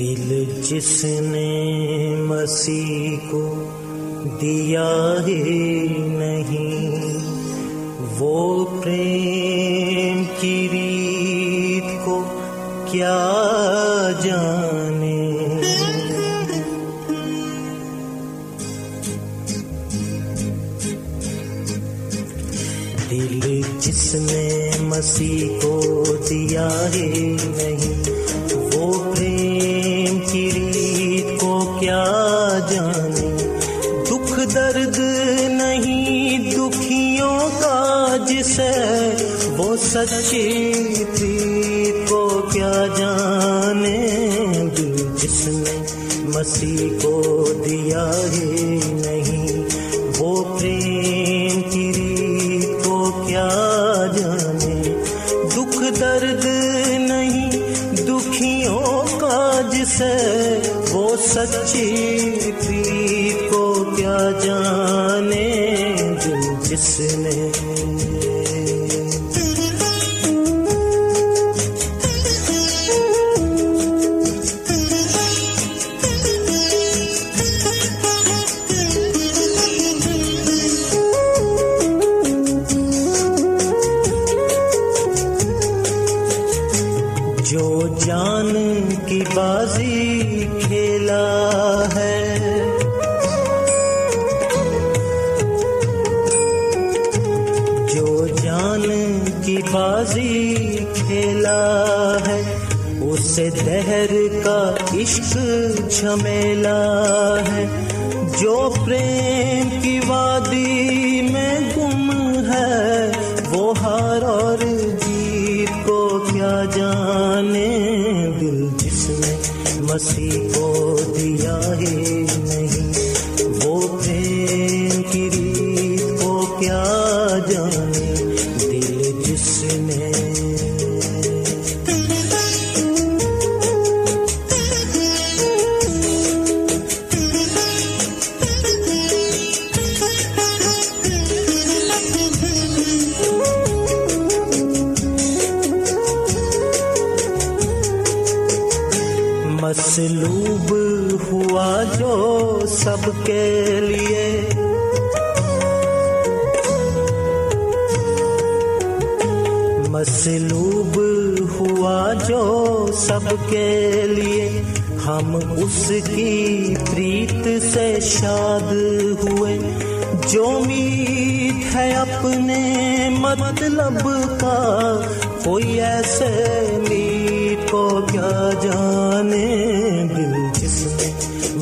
دل جس نے مسیح کو دیا ہے نہیں، وہ پریم کی ریت کو کیا جانے؟ دل جس نے مسیح کو دیا ہے نہیں، وہ پریم سچی پریت کو کیا جانے دل جس نے مسیح کو دیا ہے نہیں، وہ پریم کی ریت کو کیا جانے؟ دکھ درد نہیں، دکھیوں کا جسے وہ سچی مطلب کا کوئی ایسے میت کو کیا جانے دل جس نے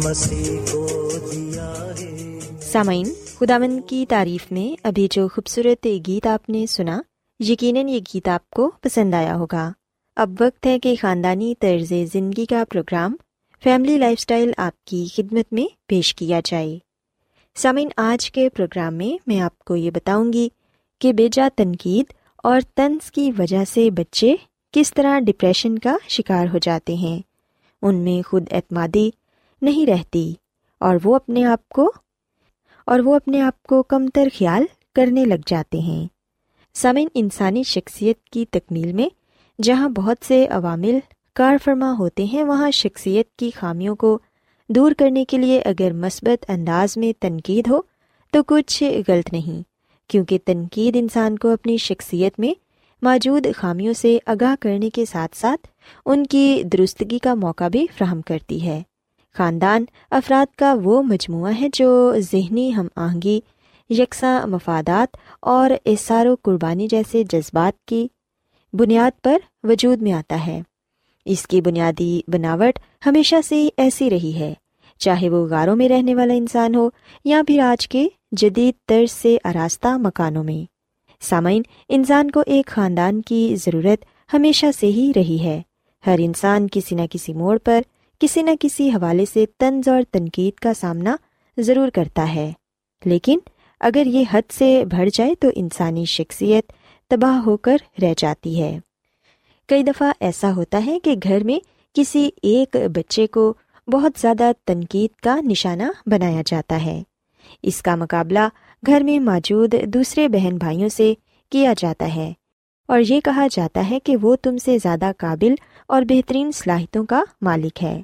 مسیح کو دیا ہے؟ سامعین خداون کی تعریف میں ابھی جو خوبصورت گیت آپ نے سنا، یقیناً یہ گیت آپ کو پسند آیا ہوگا۔ اب وقت ہے کہ خاندانی طرز زندگی کا پروگرام فیملی لائف اسٹائل آپ کی خدمت میں پیش کیا جائے۔ سامعین، آج کے پروگرام میں میں آپ کو یہ بتاؤں گی کہ بیجا تنقید اور طنز کی وجہ سے بچے کس طرح ڈپریشن کا شکار ہو جاتے ہیں۔ ان میں خود اعتمادی نہیں رہتی اور وہ اپنے آپ کو، اور وہ اپنے آپ کو کم تر خیال کرنے لگ جاتے ہیں۔ سمن انسانی شخصیت کی تکمیل میں جہاں بہت سے عوامل کار فرما ہوتے ہیں، وہاں شخصیت کی خامیوں کو دور کرنے کے لیے اگر مثبت انداز میں تنقید ہو تو کچھ غلط نہیں۔ کیونکہ تنقید انسان کو اپنی شخصیت میں موجود خامیوں سے آگاہ کرنے کے ساتھ ساتھ ان کی درستگی کا موقع بھی فراہم کرتی ہے۔ خاندان افراد کا وہ مجموعہ ہے جو ذہنی ہم آہنگی، یکساں مفادات اور احسار و قربانی جیسے جذبات کی بنیاد پر وجود میں آتا ہے۔ اس کی بنیادی بناوٹ ہمیشہ سے ایسی رہی ہے، چاہے وہ غاروں میں رہنے والا انسان ہو یا پھر آج کے جدید طرز سے آراستہ مکانوں میں۔ سامعین، انسان کو ایک خاندان کی ضرورت ہمیشہ سے ہی رہی ہے۔ ہر انسان کسی نہ کسی موڑ پر، کسی نہ کسی حوالے سے طنز اور تنقید کا سامنا ضرور کرتا ہے۔ لیکن اگر یہ حد سے بڑھ جائے تو انسانی شخصیت تباہ ہو کر رہ جاتی ہے۔ کئی دفعہ ایسا ہوتا ہے کہ گھر میں کسی ایک بچے کو بہت زیادہ تنقید کا نشانہ بنایا جاتا ہے۔ اس کا مقابلہ گھر میں موجود دوسرے بہن بھائیوں سے کیا جاتا ہے اور یہ کہا جاتا ہے کہ وہ تم سے زیادہ قابل اور بہترین صلاحیتوں کا مالک ہے۔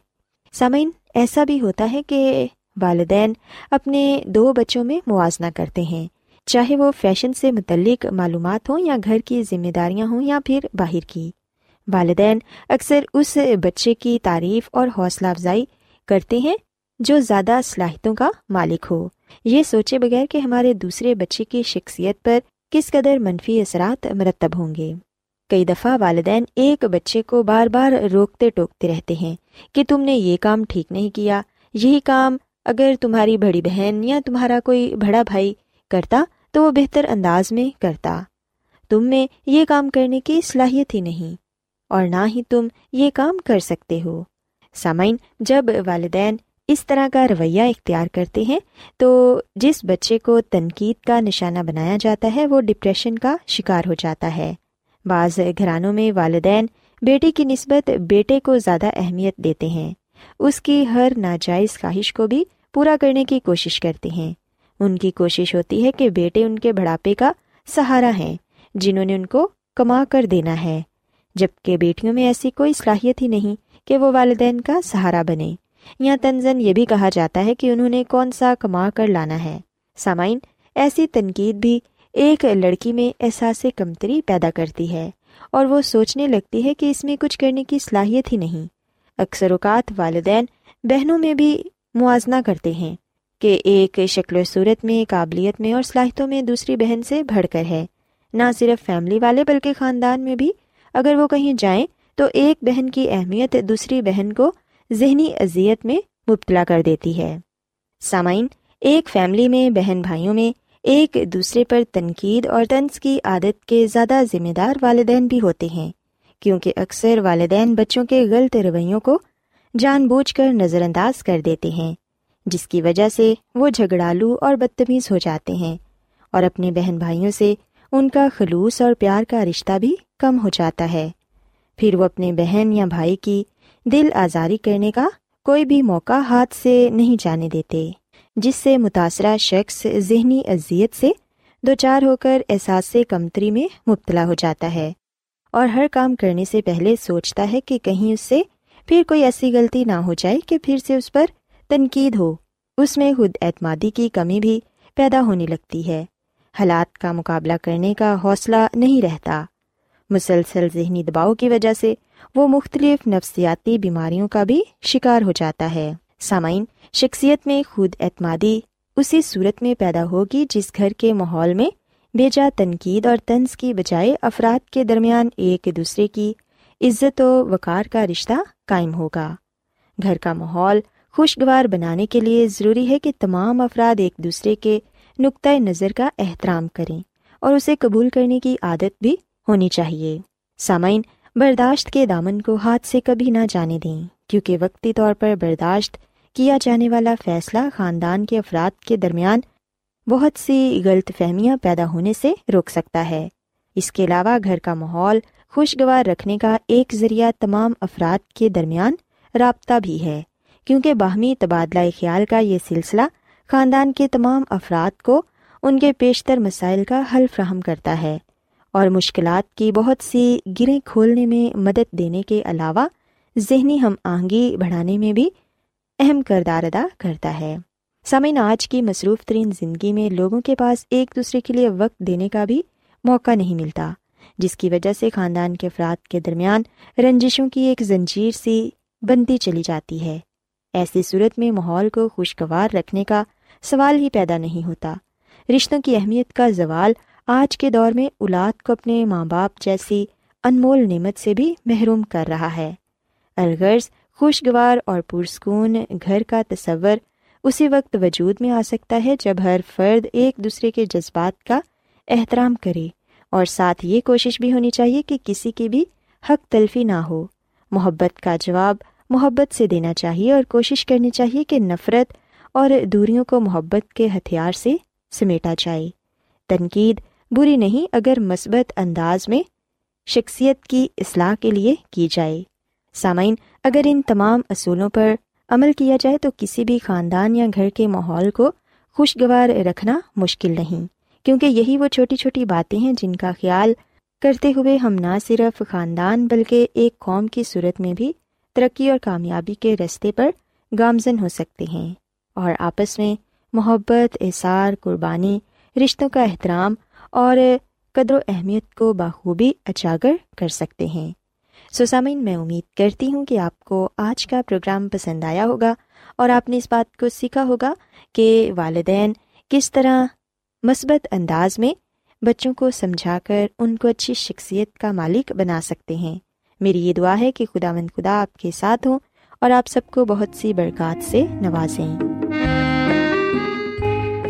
سمعین ایسا بھی ہوتا ہے کہ والدین اپنے دو بچوں میں موازنہ کرتے ہیں، چاہے وہ فیشن سے متعلق معلومات ہوں یا گھر کی ذمہ داریاں ہوں یا پھر باہر کی۔ والدین اکثر اس بچے کی تعریف اور حوصلہ افزائی کرتے ہیں جو زیادہ صلاحیتوں کا مالک ہو۔ یہ سوچے بغیر کہ ہمارے دوسرے بچے کی شخصیت پر کس قدر منفی اثرات مرتب ہوں گے۔ کئی دفعہ والدین ایک بچے کو بار بار روکتے ٹوکتے رہتے ہیں کہ تم نے یہ کام ٹھیک نہیں کیا، یہی کام اگر تمہاری بڑی بہن یا تمہارا کوئی بڑا بھائی کرتا تو وہ بہتر انداز میں کرتا۔ تم میں یہ کام کرنے کی صلاحیت ہی نہیں، اور نہ ہی تم یہ کام کر سکتے ہو۔ سامعین، جب والدین اس طرح کا رویہ اختیار کرتے ہیں، تو جس بچے کو تنقید کا نشانہ بنایا جاتا ہے، وہ ڈپریشن کا شکار ہو جاتا ہے۔ بعض گھرانوں میں والدین بیٹے کی نسبت بیٹے کو زیادہ اہمیت دیتے ہیں۔ اس کی ہر ناجائز خواہش کو بھی پورا کرنے کی کوشش کرتے ہیں۔ ان کی کوشش ہوتی ہے کہ بیٹے ان کے بڑھاپے کا سہارا ہیں، جنہوں نے ان کو کما کر دینا ہے۔ جبکہ بیٹیوں میں ایسی کوئی صلاحیت ہی نہیں کہ وہ والدین کا سہارا بنے یا تنزن یہ بھی کہا جاتا ہے کہ انہوں نے کون سا کما کر لانا ہے۔ سامعین، ایسی تنقید بھی ایک لڑکی میں احساس کمتری پیدا کرتی ہے اور وہ سوچنے لگتی ہے کہ اس میں کچھ کرنے کی صلاحیت ہی نہیں۔ اکثر اوقات والدین بہنوں میں بھی موازنہ کرتے ہیں کہ ایک شکل و صورت میں، قابلیت میں اور صلاحیتوں میں دوسری بہن سے بڑھ کر ہے۔ نہ صرف فیملی والے بلکہ خاندان میں بھی۔ اگر وہ کہیں جائیں تو ایک بہن کی اہمیت دوسری بہن کو ذہنی اذیت میں مبتلا کر دیتی ہے۔ سامعین، ایک فیملی میں بہن بھائیوں میں ایک دوسرے پر تنقید اور طنز کی عادت کے زیادہ ذمہ دار والدین بھی ہوتے ہیں، کیونکہ اکثر والدین بچوں کے غلط رویوں کو جان بوجھ کر نظر انداز کر دیتے ہیں، جس کی وجہ سے وہ جھگڑالو اور بدتمیز ہو جاتے ہیں اور اپنے بہن بھائیوں سے ان کا خلوص اور پیار کا رشتہ بھی کم ہو جاتا ہے۔ پھر وہ اپنے بہن یا بھائی کی دل آزاری کرنے کا کوئی بھی موقع ہاتھ سے نہیں جانے دیتے، جس سے متاثرہ شخص ذہنی اذیت سے دو چار ہو کر احساس کمتری میں مبتلا ہو جاتا ہے۔ اور ہر کام کرنے سے پہلے سوچتا ہے کہ کہیں اس سے پھر کوئی ایسی غلطی نہ ہو جائے کہ پھر سے اس پر تنقید ہو۔ اس میں خود اعتمادی کی کمی بھی پیدا ہونے لگتی ہے۔ حالات کا مقابلہ کرنے کا حوصلہ نہیں رہتا۔ مسلسل ذہنی دباؤ کی وجہ سے وہ مختلف نفسیاتی بیماریوں کا بھی شکار ہو جاتا ہے۔ سامعین، شخصیت میں خود اعتمادی اسی صورت میں پیدا ہوگی جس گھر کے ماحول میں بیجا تنقید اور طنز کی بجائے افراد کے درمیان ایک دوسرے کی عزت و وقار کا رشتہ قائم ہوگا۔ گھر کا ماحول خوشگوار بنانے کے لیے ضروری ہے کہ تمام افراد ایک دوسرے کے نقطۂ نظر کا احترام کریں اور اسے قبول کرنے کی عادت بھی ہونی چاہیے۔ سامعین، برداشت کے دامن کو ہاتھ سے کبھی نہ جانے دیں، کیونکہ وقتی طور پر برداشت کیا جانے والا فیصلہ خاندان کے افراد کے درمیان بہت سی غلط فہمیاں پیدا ہونے سے روک سکتا ہے۔ اس کے علاوہ گھر کا ماحول خوشگوار رکھنے کا ایک ذریعہ تمام افراد کے درمیان رابطہ بھی ہے، کیونکہ باہمی تبادلہ خیال کا یہ سلسلہ خاندان کے تمام افراد کو ان کے بیشتر مسائل کا حل فراہم کرتا ہے۔ اور مشکلات کی بہت سی گریں کھولنے میں مدد دینے کے علاوہ ذہنی ہم آہنگی بڑھانے میں بھی اہم کردار ادا کرتا ہے۔ سامعین، آج کی مصروف ترین زندگی میں لوگوں کے پاس ایک دوسرے کے لیے وقت دینے کا بھی موقع نہیں ملتا، جس کی وجہ سے خاندان کے افراد کے درمیان رنجشوں کی ایک زنجیر سی بنتی چلی جاتی ہے۔ ایسی صورت میں ماحول کو خوشگوار رکھنے کا سوال ہی پیدا نہیں ہوتا۔ رشتوں کی اہمیت کا زوال آج کے دور میں اولاد کو اپنے ماں باپ جیسی انمول نعمت سے بھی محروم کر رہا ہے۔ الغرض خوشگوار اور پرسکون گھر کا تصور اسی وقت وجود میں آ سکتا ہے جب ہر فرد ایک دوسرے کے جذبات کا احترام کرے اور ساتھ یہ کوشش بھی ہونی چاہیے کہ کسی کی بھی حق تلفی نہ ہو۔ محبت کا جواب محبت سے دینا چاہیے اور کوشش کرنی چاہیے کہ نفرت اور دوریوں کو محبت کے ہتھیار سے سمیٹا جائے۔ تنقید بری نہیں اگر مثبت انداز میں شخصیت کی اصلاح کے لیے کی جائے۔ سامعین، اگر ان تمام اصولوں پر عمل کیا جائے تو کسی بھی خاندان یا گھر کے ماحول کو خوشگوار رکھنا مشکل نہیں، کیونکہ یہی وہ چھوٹی چھوٹی باتیں ہیں جن کا خیال کرتے ہوئے ہم نہ صرف خاندان بلکہ ایک قوم کی صورت میں بھی ترقی اور کامیابی کے رستے پر گامزن ہو سکتے ہیں۔ اور آپس میں محبت، احسار، قربانی، رشتوں کا احترام اور قدر و اہمیت کو بخوبی اجاگر کر سکتے ہیں۔ سوسامین میں امید کرتی ہوں کہ آپ کو آج کا پروگرام پسند آیا ہوگا اور آپ نے اس بات کو سیکھا ہوگا کہ والدین کس طرح مثبت انداز میں بچوں کو سمجھا کر ان کو اچھی شخصیت کا مالک بنا سکتے ہیں۔ میری یہ دعا ہے کہ خدا مند خدا آپ کے ساتھ ہوں اور آپ سب کو بہت سی برکات سے نوازیں۔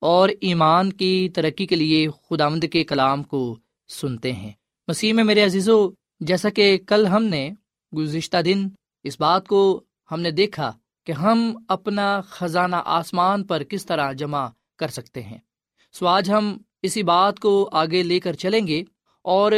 اور ایمان کی ترقی کے لیے خدا کے کلام کو سنتے ہیں۔ مسیح میں میرے عزیزو، جیسا کہ کل ہم نے گزشتہ دن اس بات کو ہم نے دیکھا کہ ہم اپنا خزانہ آسمان پر کس طرح جمع کر سکتے ہیں۔ سو آج ہم اسی بات کو آگے لے کر چلیں گے اور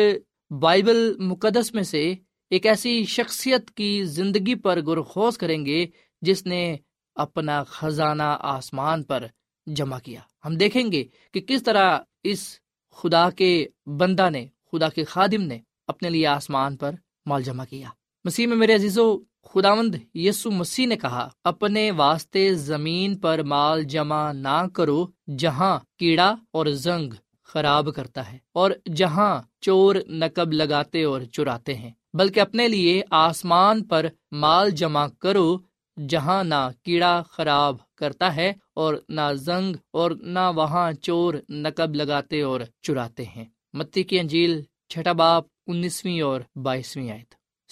بائبل مقدس میں سے ایک ایسی شخصیت کی زندگی پر گرخوز کریں گے جس نے اپنا خزانہ آسمان پر جمع کیا۔ ہم دیکھیں گے کہ کس طرح اس خدا کے بندہ نے، خدا کے خادم نے اپنے لیے آسمان پر مال جمع کیا۔ مسیح میں میرے عزیز و خداوند یسو مسیح نے کہا، اپنے واسطے زمین پر مال جمع نہ کرو جہاں کیڑا اور زنگ خراب کرتا ہے اور جہاں چور نقب لگاتے اور چراتے ہیں، بلکہ اپنے لیے آسمان پر مال جمع کرو جہاں نہ کیڑا خراب کرتا ہے اور نہ زنگ اور نہ وہاں چور نقب لگاتے اور چراتے ہیں۔ متی کی انجیل، چھٹا باپ، انیسویں اور بائیسویں آئے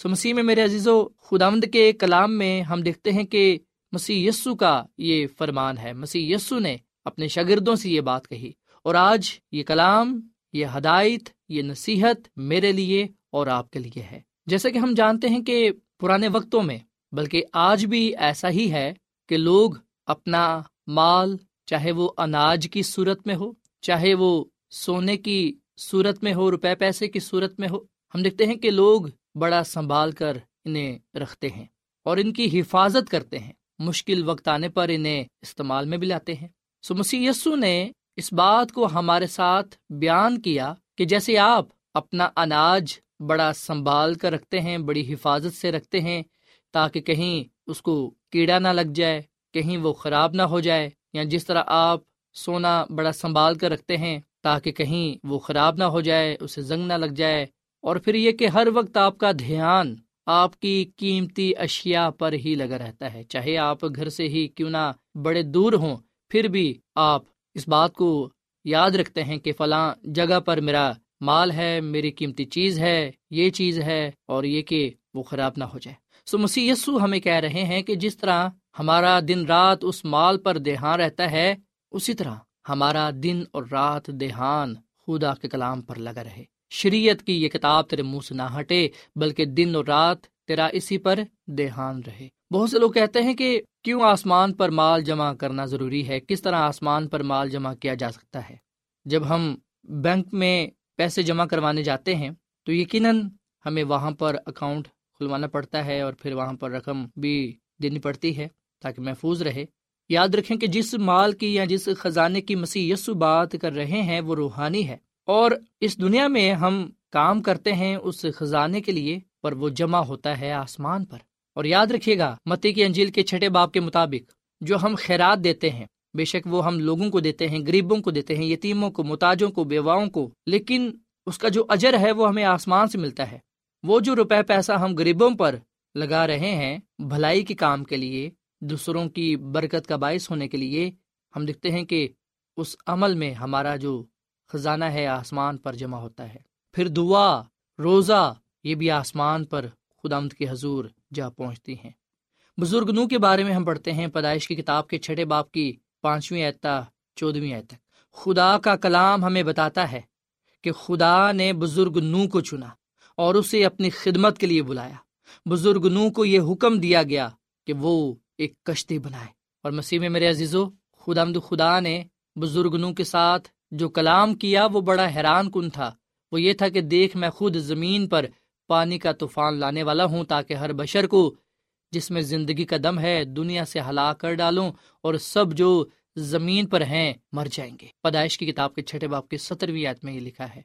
سو مسیح میں میرے عزیز و خداوند کے کلام میں ہم دیکھتے ہیں کہ مسیح یسو کا یہ فرمان ہے۔ مسیح یسو نے اپنے شاگردوں سے یہ بات کہی اور آج یہ کلام، یہ ہدایت، یہ نصیحت میرے لیے اور آپ کے لیے ہے۔ جیسے کہ ہم جانتے ہیں کہ پرانے وقتوں میں بلکہ آج بھی ایسا ہی ہے کہ لوگ اپنا مال، چاہے وہ اناج کی صورت میں ہو، چاہے وہ سونے کی صورت میں ہو، روپے پیسے کی صورت میں ہو، ہم دیکھتے ہیں کہ لوگ بڑا سنبھال کر انہیں رکھتے ہیں اور ان کی حفاظت کرتے ہیں۔ مشکل وقت آنے پر انہیں استعمال میں بھی لاتے ہیں۔ سو مسیح یسو نے اس بات کو ہمارے ساتھ بیان کیا کہ جیسے آپ اپنا اناج بڑا سنبھال کر رکھتے ہیں، بڑی حفاظت سے رکھتے ہیں تاکہ کہیں اس کو کیڑا نہ لگ جائے، کہیں وہ خراب نہ ہو جائے۔ یا جس طرح آپ سونا بڑا سنبھال کر رکھتے ہیں تاکہ کہیں وہ خراب نہ ہو جائے، اسے زنگ نہ لگ جائے۔ اور پھر یہ کہ ہر وقت آپ کا دھیان آپ کی قیمتی اشیاء پر ہی لگا رہتا ہے۔ چاہے آپ گھر سے ہی کیوں نہ بڑے دور ہوں، پھر بھی آپ اس بات کو یاد رکھتے ہیں کہ فلاں جگہ پر میرا مال ہے، میری قیمتی چیز ہے، یہ چیز ہے اور یہ کہ وہ خراب نہ ہو جائے۔ سو مسی یسو ہمیں کہہ رہے ہیں کہ جس طرح ہمارا دن رات اس مال پر دہان رہتا ہے، اسی طرح ہمارا دن اور رات دہان خدا کے کلام پر لگا رہے۔ شریعت کی یہ کتاب تیرے منہ سے نہ ہٹے، بلکہ دن اور رات تیرا اسی پر دہان رہے۔ بہت سے لوگ کہتے ہیں کہ کیوں آسمان پر مال جمع کرنا ضروری ہے؟ کس طرح آسمان پر مال جمع کیا جا سکتا ہے؟ جب ہم بینک میں پیسے جمع کروانے جاتے ہیں، تو یقیناً ہمیں وہاں پر اکاؤنٹ کھلوانا پڑتا ہے اور پھر وہاں پر رقم بھی دینی پڑتی ہے تاکہ محفوظ رہے۔ یاد رکھیں کہ جس مال کی یا جس خزانے کی مسیح یسو بات کر رہے ہیں وہ روحانی ہے۔ اور اس دنیا میں ہم کام کرتے ہیں اس خزانے کے لیے پر وہ جمع ہوتا ہے آسمان پر۔ اور یاد رکھیے گا متی کی انجیل کے چھٹے باپ کے مطابق جو ہم خیرات دیتے ہیں، بے شک وہ ہم لوگوں کو دیتے ہیں، غریبوں کو دیتے ہیں، یتیموں کو، متاجوں کو، بیواؤں کو، لیکن اس کا جو اجر ہے وہ ہمیں آسمان سے ملتا ہے۔ وہ جو روپے پیسہ ہم غریبوں پر لگا رہے ہیں، بھلائی کے کام کے لیے، دوسروں کی برکت کا باعث ہونے کے لیے، ہم دیکھتے ہیں کہ اس عمل میں ہمارا جو خزانہ ہے، آسمان پر جمع ہوتا ہے۔ پھر دعا، روزہ، یہ بھی آسمان پر خدامت کے حضور جا پہنچتی ہیں۔ بزرگ نو کے بارے میں ہم پڑھتے ہیں، پیدائش کی کتاب کے چھٹے باپ کی پانچویں اعتا چودویں تک۔ خدا کا کلام ہمیں بتاتا ہے کہ خدا نے بزرگ نو کو چنا۔ اور اسے اپنی خدمت کے لیے بلایا۔ بزرگ نو کو یہ حکم دیا گیا کہ وہ ایک کشتی بنائے۔ اور مسیح میں میرے عزیزو خدا خدا نے بزرگ نو کے ساتھ جو کلام کیا، وہ بڑا حیران کن تھا۔ وہ یہ تھا کہ دیکھ، میں خود زمین پر پانی کا طوفان لانے والا ہوں تاکہ ہر بشر کو جس میں زندگی کا دم ہے، دنیا سے ہلاک کر ڈالوں اور سب جو زمین پر ہیں، مر جائیں گے۔ پیدائش کی کتاب کے چھٹے باپ کے سترویں یاد میں یہ لکھا ہے۔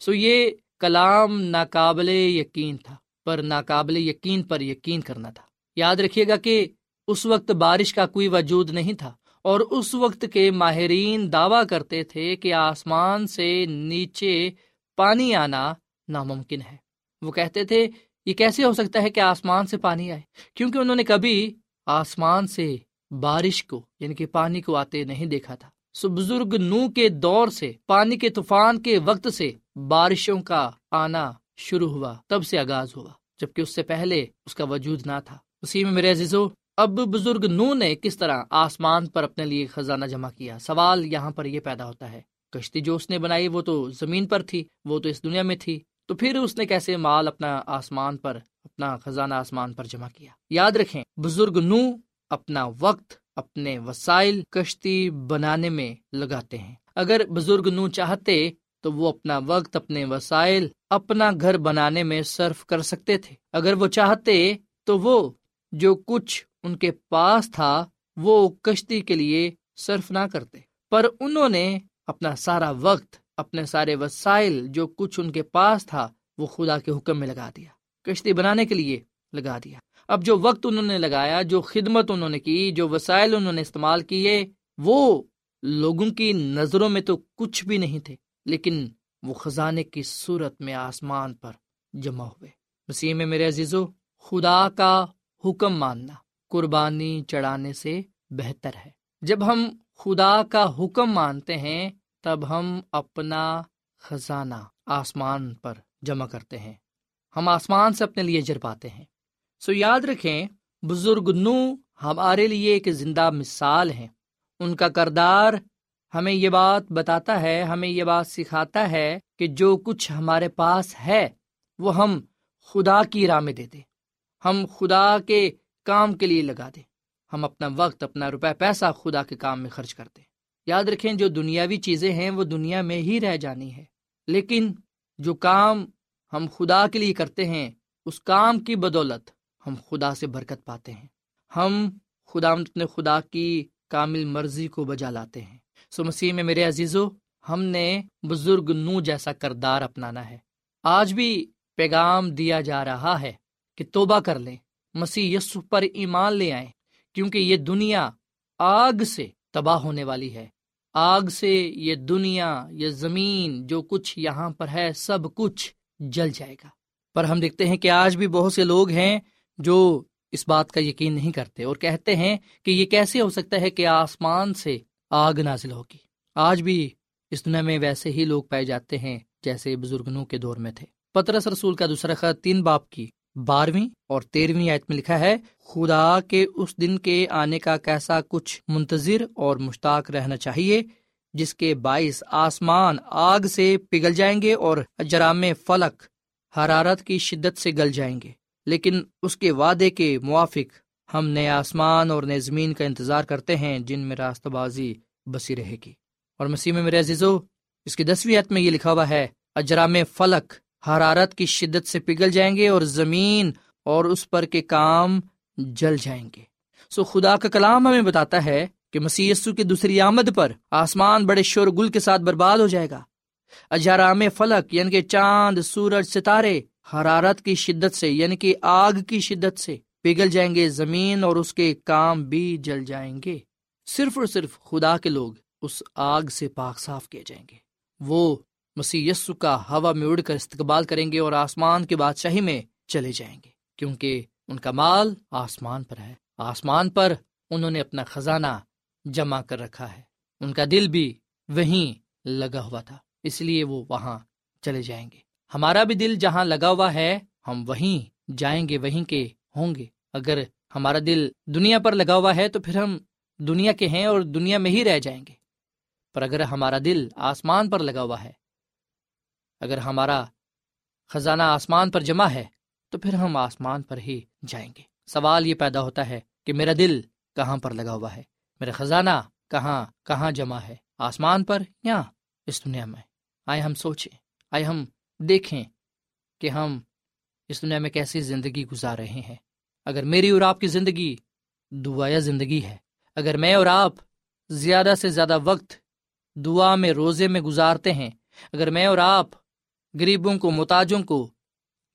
سو یہ کلام ناقابل یقین تھا، پر ناقابل یقین پر یقین کرنا تھا۔ یاد رکھیے گا کہ اس وقت بارش کا کوئی وجود نہیں تھا، اور اس وقت کے ماہرین دعویٰ کرتے تھے کہ آسمان سے نیچے پانی آنا ناممکن ہے۔ وہ کہتے تھے، یہ کیسے ہو سکتا ہے کہ آسمان سے پانی آئے؟ کیونکہ انہوں نے کبھی آسمان سے بارش کو یعنی کہ پانی کو آتے نہیں دیکھا تھا۔ سو بزرگ نو کے دور سے، پانی کے طوفان کے وقت سے بارشوں کا آنا شروع ہوا، تب سے آغاز ہوا، جبکہ اس سے پہلے اس کا وجود نہ تھا۔ اسی میں میرے عزیزو، اب بزرگ نو نے کس طرح آسمان پر اپنے لیے خزانہ جمع کیا؟ سوال یہاں پر یہ پیدا ہوتا ہے، کشتی جو اس نے بنائی وہ تو زمین پر تھی، وہ تو اس دنیا میں تھی، تو پھر اس نے کیسے مال اپنا آسمان پر، اپنا خزانہ آسمان پر جمع کیا؟ یاد رکھیں، بزرگ نو اپنا وقت، اپنے وسائل کشتی بنانے میں لگاتے ہیں۔ اگر بزرگ نو چاہتے تو وہ اپنا وقت، اپنے وسائل، اپنا گھر بنانے میں صرف کر سکتے تھے۔ اگر وہ چاہتے تو وہ جو کچھ ان کے پاس تھا، وہ کشتی کے لیے صرف نہ کرتے۔ پر انہوں نے اپنا سارا وقت، اپنے سارے وسائل جو کچھ ان کے پاس تھا، وہ خدا کے حکم میں لگا دیا۔ کشتی بنانے کے لیے لگا دیا۔ اب جو وقت انہوں نے لگایا، جو خدمت انہوں نے کی، جو وسائل انہوں نے استعمال کیے، وہ لوگوں کی نظروں میں تو کچھ بھی نہیں تھے۔ لیکن وہ خزانے کی صورت میں آسمان پر جمع ہوئے۔ مسیح میں میرے عزیزو، خدا کا حکم ماننا قربانی چڑھانے سے بہتر ہے۔ جب ہم خدا کا حکم مانتے ہیں، تب ہم اپنا خزانہ آسمان پر جمع کرتے ہیں۔ ہم آسمان سے اپنے لیے جر پاتے ہیں۔ سو یاد رکھیں، بزرگ نو ہمارے لیے ایک زندہ مثال ہے ان کا کردار ہمیں یہ بات بتاتا ہے، ہمیں یہ بات سکھاتا ہے کہ جو کچھ ہمارے پاس ہے، وہ ہم خدا کی راہ میں دے دیں۔ ہم خدا کے کام کے لیے لگا دیں۔ ہم اپنا وقت، اپنا روپے، پیسہ خدا کے کام میں خرچ کر دیں۔ یاد رکھیں، جو دنیاوی چیزیں ہیں، وہ دنیا میں ہی رہ جانی ہے لیکن جو کام ہم خدا کے لیے کرتے ہیں، اس کام کی بدولت ہم خدا سے برکت پاتے ہیں۔ ہم خدا، اپنے خدا کی کامل مرضی کو بجا لاتے ہیں۔ سو مسیح میں میرے عزیزو، ہم نے بزرگ نو جیسا کردار اپنانا ہے۔ آج بھی پیغام دیا جا رہا ہے کہ توبہ کر لیں، مسیح یسو پر ایمان لے آئیں، کیونکہ یہ دنیا آگ سے تباہ ہونے والی ہے۔ آگ سے یہ دنیا، یہ زمین، جو کچھ یہاں پر ہے، سب کچھ جل جائے گا۔ پر ہم دیکھتے ہیں کہ آج بھی بہت سے لوگ ہیں جو اس بات کا یقین نہیں کرتے اور کہتے ہیں کہ یہ کیسے ہو سکتا ہے کہ آسمان سے آگ نازل ہوگی۔ آج بھی اس دنیا میں ویسے ہی لوگ پائے جاتے ہیں جیسے بزرگنوں کے دور میں تھے۔ پترس رسول کا دوسرا خط تین باپ کی بارہویں اور تیرہویں آیت میں لکھا ہے، خدا کے اس دن کے آنے کا کیسا کچھ منتظر اور مشتاق رہنا چاہیے، جس کے باعث آسمان آگ سے پگھل جائیں گے اور جرام فلک حرارت کی شدت سے گل جائیں گے۔ لیکن اس کے وعدے کے موافق ہم نئے آسمان اور نئے زمین کا انتظار کرتے ہیں جن میں راستہ بازی بسی رہے گی۔ اور مسیح میں میرے عزیزو، اس کی دسویں عت میں یہ لکھا ہوا ہے، اجرام فلک حرارت کی شدت سے پگھل جائیں گے اور زمین اور اس پر کے کام جل جائیں گے۔ سو خدا کا کلام ہمیں بتاتا ہے کہ مسی کی دوسری آمد پر آسمان بڑے شور گل کے ساتھ برباد ہو جائے گا۔ اجارام فلک یعنی کہ چاند، سورج، ستارے، حرارت کی شدت سے یعنی کہ آگ کی شدت سے پگھل جائیں گے، زمین اور اس کے کام بھی جل جائیں گے۔ صرف اور صرف خدا کے لوگ اس آگ سے پاک صاف کیے جائیں گے۔ وہ مسی کا ہوا میں اڑ کر استقبال کریں گے اور آسمان کی بادشاہی میں چلے جائیں گے، کیونکہ ان کا مال آسمان پر ہے۔ آسمان پر انہوں نے اپنا خزانہ جمع کر رکھا ہے۔ ان کا دل بھی وہیں لگا ہوا تھا، اس لیے وہ وہاں چلے جائیں گے۔ ہمارا بھی دل جہاں لگا ہوا ہے، ہم وہیں جائیں گے، وہیں کے ہوں گے۔ اگر ہمارا دل دنیا پر لگا ہوا ہے تو پھر ہم دنیا کے ہیں اور دنیا میں ہی رہ جائیں گے۔ پر اگر ہمارا دل آسمان پر لگا ہوا ہے، اگر ہمارا خزانہ آسمان پر جمع ہے، تو پھر ہم آسمان پر ہی جائیں گے۔ سوال یہ پیدا ہوتا ہے کہ میرا دل کہاں پر لگا ہوا ہے؟ میرا خزانہ کہاں کہاں جمع ہے؟ آسمان پر یا اس دنیا میں؟ آئے ہم سوچیں، آئے ہم دیکھیں کہ ہم اس دنیا میں کیسی زندگی گزار رہے ہیں۔ اگر میری اور آپ کی زندگی دعایا زندگی ہے، اگر میں اور آپ زیادہ سے زیادہ وقت دعا میں، روزے میں گزارتے ہیں، اگر میں اور آپ غریبوں کو، محتاجوں کو،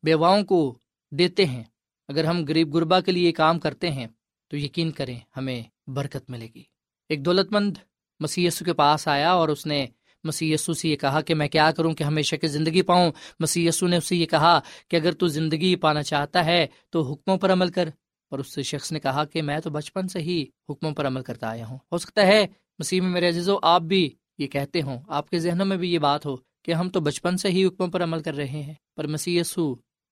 بیواؤں کو دیتے ہیں، اگر ہم غریب غربا کے لیے کام کرتے ہیں، تو یقین کریں ہمیں برکت ملے گی۔ ایک دولت مند مسی کے پاس آیا اور اس نے مسی سے یہ کہا کہ میں کیا کروں کہ ہمیشہ کی زندگی پاؤں؟ مسی نے اسے یہ کہا کہ اگر تو زندگی پانا چاہتا ہے تو حکموں پر عمل کر۔ اور اس شخص نے کہا کہ میں تو بچپن سے ہی حکموں پر عمل کرتا آیا ہوں۔ ہو سکتا ہے مسیح میں میرے عزیز و آپ بھی یہ کہتے ہوں، آپ کے ذہنوں میں بھی یہ بات ہو کہ ہم تو بچپن سے ہی حکموں پر عمل کر رہے ہیں۔ پر مسی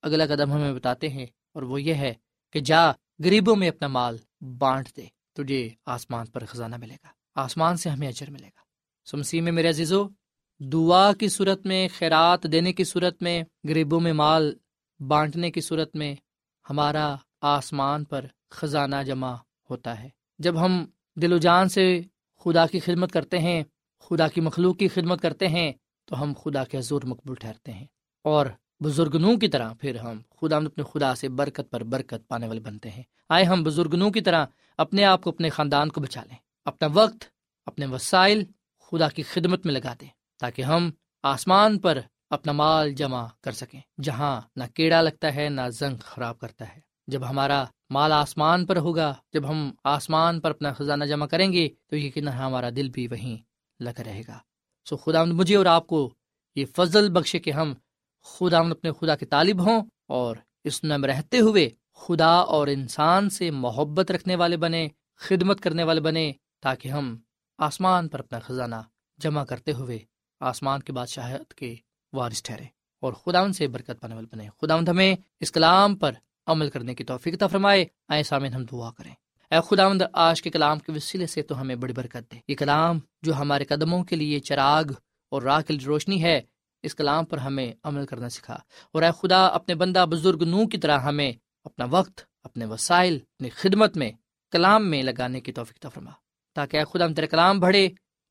اگلا قدم ہمیں بتاتے ہیں اور وہ یہ ہے کہ جا، غریبوں میں اپنا مال بانٹ دے، تجھے آسمان پر خزانہ ملے گا، آسمان سے ہمیں اجر ملے گا۔ سمسی میں میرے عزیزو، دعا کی صورت میں، خیرات دینے کی صورت میں، غریبوں میں مال بانٹنے کی صورت میں ہمارا آسمان پر خزانہ جمع ہوتا ہے۔ جب ہم دل و جان سے خدا کی خدمت کرتے ہیں، خدا کی مخلوق کی خدمت کرتے ہیں، تو ہم خدا کے حضور مقبول ٹھہرتے ہیں۔ اور بزرگنوں کی طرح پھر ہم خدا اپنے خدا سے برکت پر برکت پانے والے بنتے ہیں۔ آئے ہم بزرگنوں کی طرح اپنے آپ کو، اپنے خاندان کو بچا لیں۔ اپنا وقت، اپنے وسائل خدا کی خدمت میں لگا دیں تاکہ ہم آسمان پر اپنا مال جمع کر سکیں۔ جہاں نہ کیڑا لگتا ہے، نہ زنگ خراب کرتا ہے۔ جب ہمارا مال آسمان پر ہوگا، جب ہم آسمان پر اپنا خزانہ جمع کریں گے، تو یقین ہمارا دل بھی وہیں لگا رہے گا۔ سو خدا مجھے اور آپ کو یہ فضل بخشے کہ ہم خدا اپنے خدا کے طالب ہوں اور اس میں رہتے ہوئے خدا اور انسان سے محبت رکھنے والے بنے خدمت کرنے والے بنے تاکہ ہم آسمان پر اپنا خزانہ جمع کرتے ہوئے آسمان کے بادشاہت کے وارث ٹھہرے اور خدا ان سے برکت پانے والے بنے۔ خدا ہمیں اس کلام پر عمل کرنے کی توفیق فرمائے۔ آئے سامن ہم دعا کریں۔ اے خدا آج کے کلام کے وسیلے سے تو ہمیں بڑی برکت دے۔ یہ کلام جو ہمارے قدموں کے لیے چراغ اور راہ کی روشنی ہے، اس کلام پر ہمیں عمل کرنا سکھا۔ اور اے خدا، اپنے بندہ بزرگ نو کی طرح ہمیں اپنا وقت، اپنے وسائل، اپنی خدمت میں کلام میں لگانے کی توفیق فرما۔ تاکہ اے خدا ہم تیرے کلام بڑھے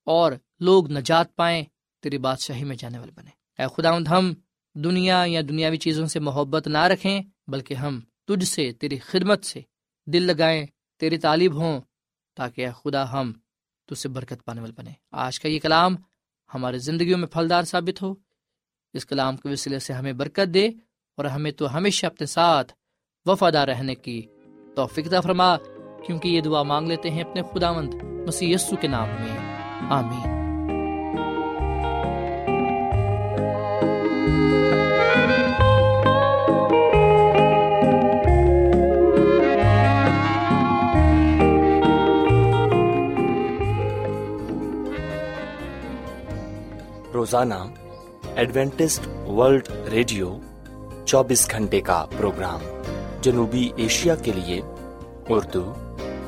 اور لوگ نجات پائیں، تیری بادشاہی میں جانے والے بنے اے خدا، ہم دنیا یا دنیاوی چیزوں سے محبت نہ رکھیں، بلکہ ہم تجھ سے، تیری خدمت سے دل لگائیں، تیری طالب ہوں، تاکہ اے خدا ہم تجھ سے برکت پانے والے بنے آج کا یہ کلام ہمارے زندگیوں میں پھلدار ثابت ہو۔ اس کلام کے وسیلے سے ہمیں برکت دے اور ہمیں تو ہمیشہ اپنے ساتھ وفادار رہنے کی توفیق فرما۔ کیونکہ یہ دعا مانگ لیتے ہیں اپنے خدا مند مسی کے نام میں۔ آمین۔ روزانہ ایڈوینٹسٹ ورلڈ ریڈیو چوبیس گھنٹے کا پروگرام جنوبی ایشیا کے لیے اردو